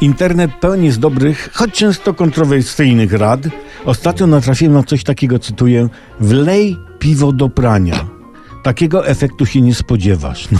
Internet pełen jest dobrych, choć często kontrowersyjnych rad. Ostatnio natrafiłem na coś takiego, cytuję: wlej piwo do prania. Takiego efektu się nie spodziewasz. No.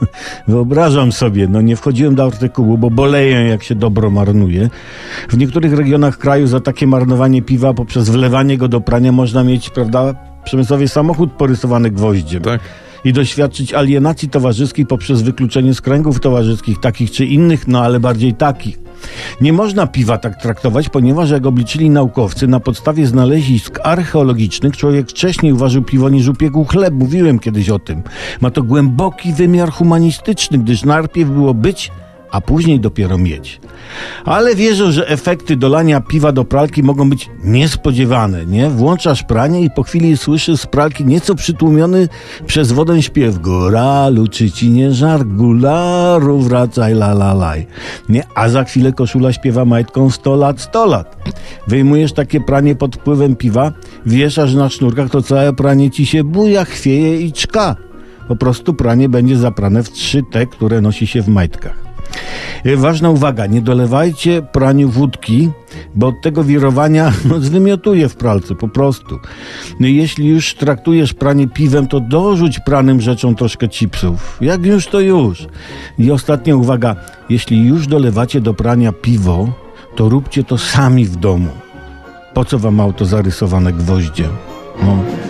Wyobrażam sobie, no nie wchodziłem do artykułu, bo boleję, jak się dobro marnuje. W niektórych regionach kraju za takie marnowanie piwa poprzez wlewanie go do prania można mieć, prawda, przemysłowy samochód porysowany gwoździem. Tak. I doświadczyć alienacji towarzyskiej poprzez wykluczenie z kręgów towarzyskich, takich czy innych, no ale bardziej takich. Nie można piwa tak traktować, ponieważ jak obliczyli naukowcy, na podstawie znalezisk archeologicznych człowiek wcześniej uważał piwo niż upiekł chleb. Mówiłem kiedyś o tym. Ma to głęboki wymiar humanistyczny, gdyż najpierw było być, a później dopiero mieć. Ale wierzę, że efekty dolania piwa do pralki mogą być niespodziewane, nie? Włączasz pranie i po chwili słyszysz z pralki nieco przytłumiony przez wodę śpiew Góralu, czy ci nie żar, gularu, wracaj, la la laj. Nie? A za chwilę koszula śpiewa majtką 100 lat, 100 lat. Wyjmujesz takie pranie pod wpływem piwa, wieszasz na sznurkach, to całe pranie ci się buja, chwieje i czka. Po prostu pranie będzie zaprane w trzy te, które nosi się w majtkach. E, Ważna uwaga, nie dolewajcie praniu wódki, bo od tego wirowania no, zwymiotuje w pralce po prostu. No, jeśli już traktujesz pranie piwem, to dorzuć pranym rzeczom troszkę chipsów. Jak już, to już. I ostatnia uwaga, jeśli już dolewacie do prania piwo, to róbcie to sami w domu. Po co wam auto zarysowane gwoździem? No.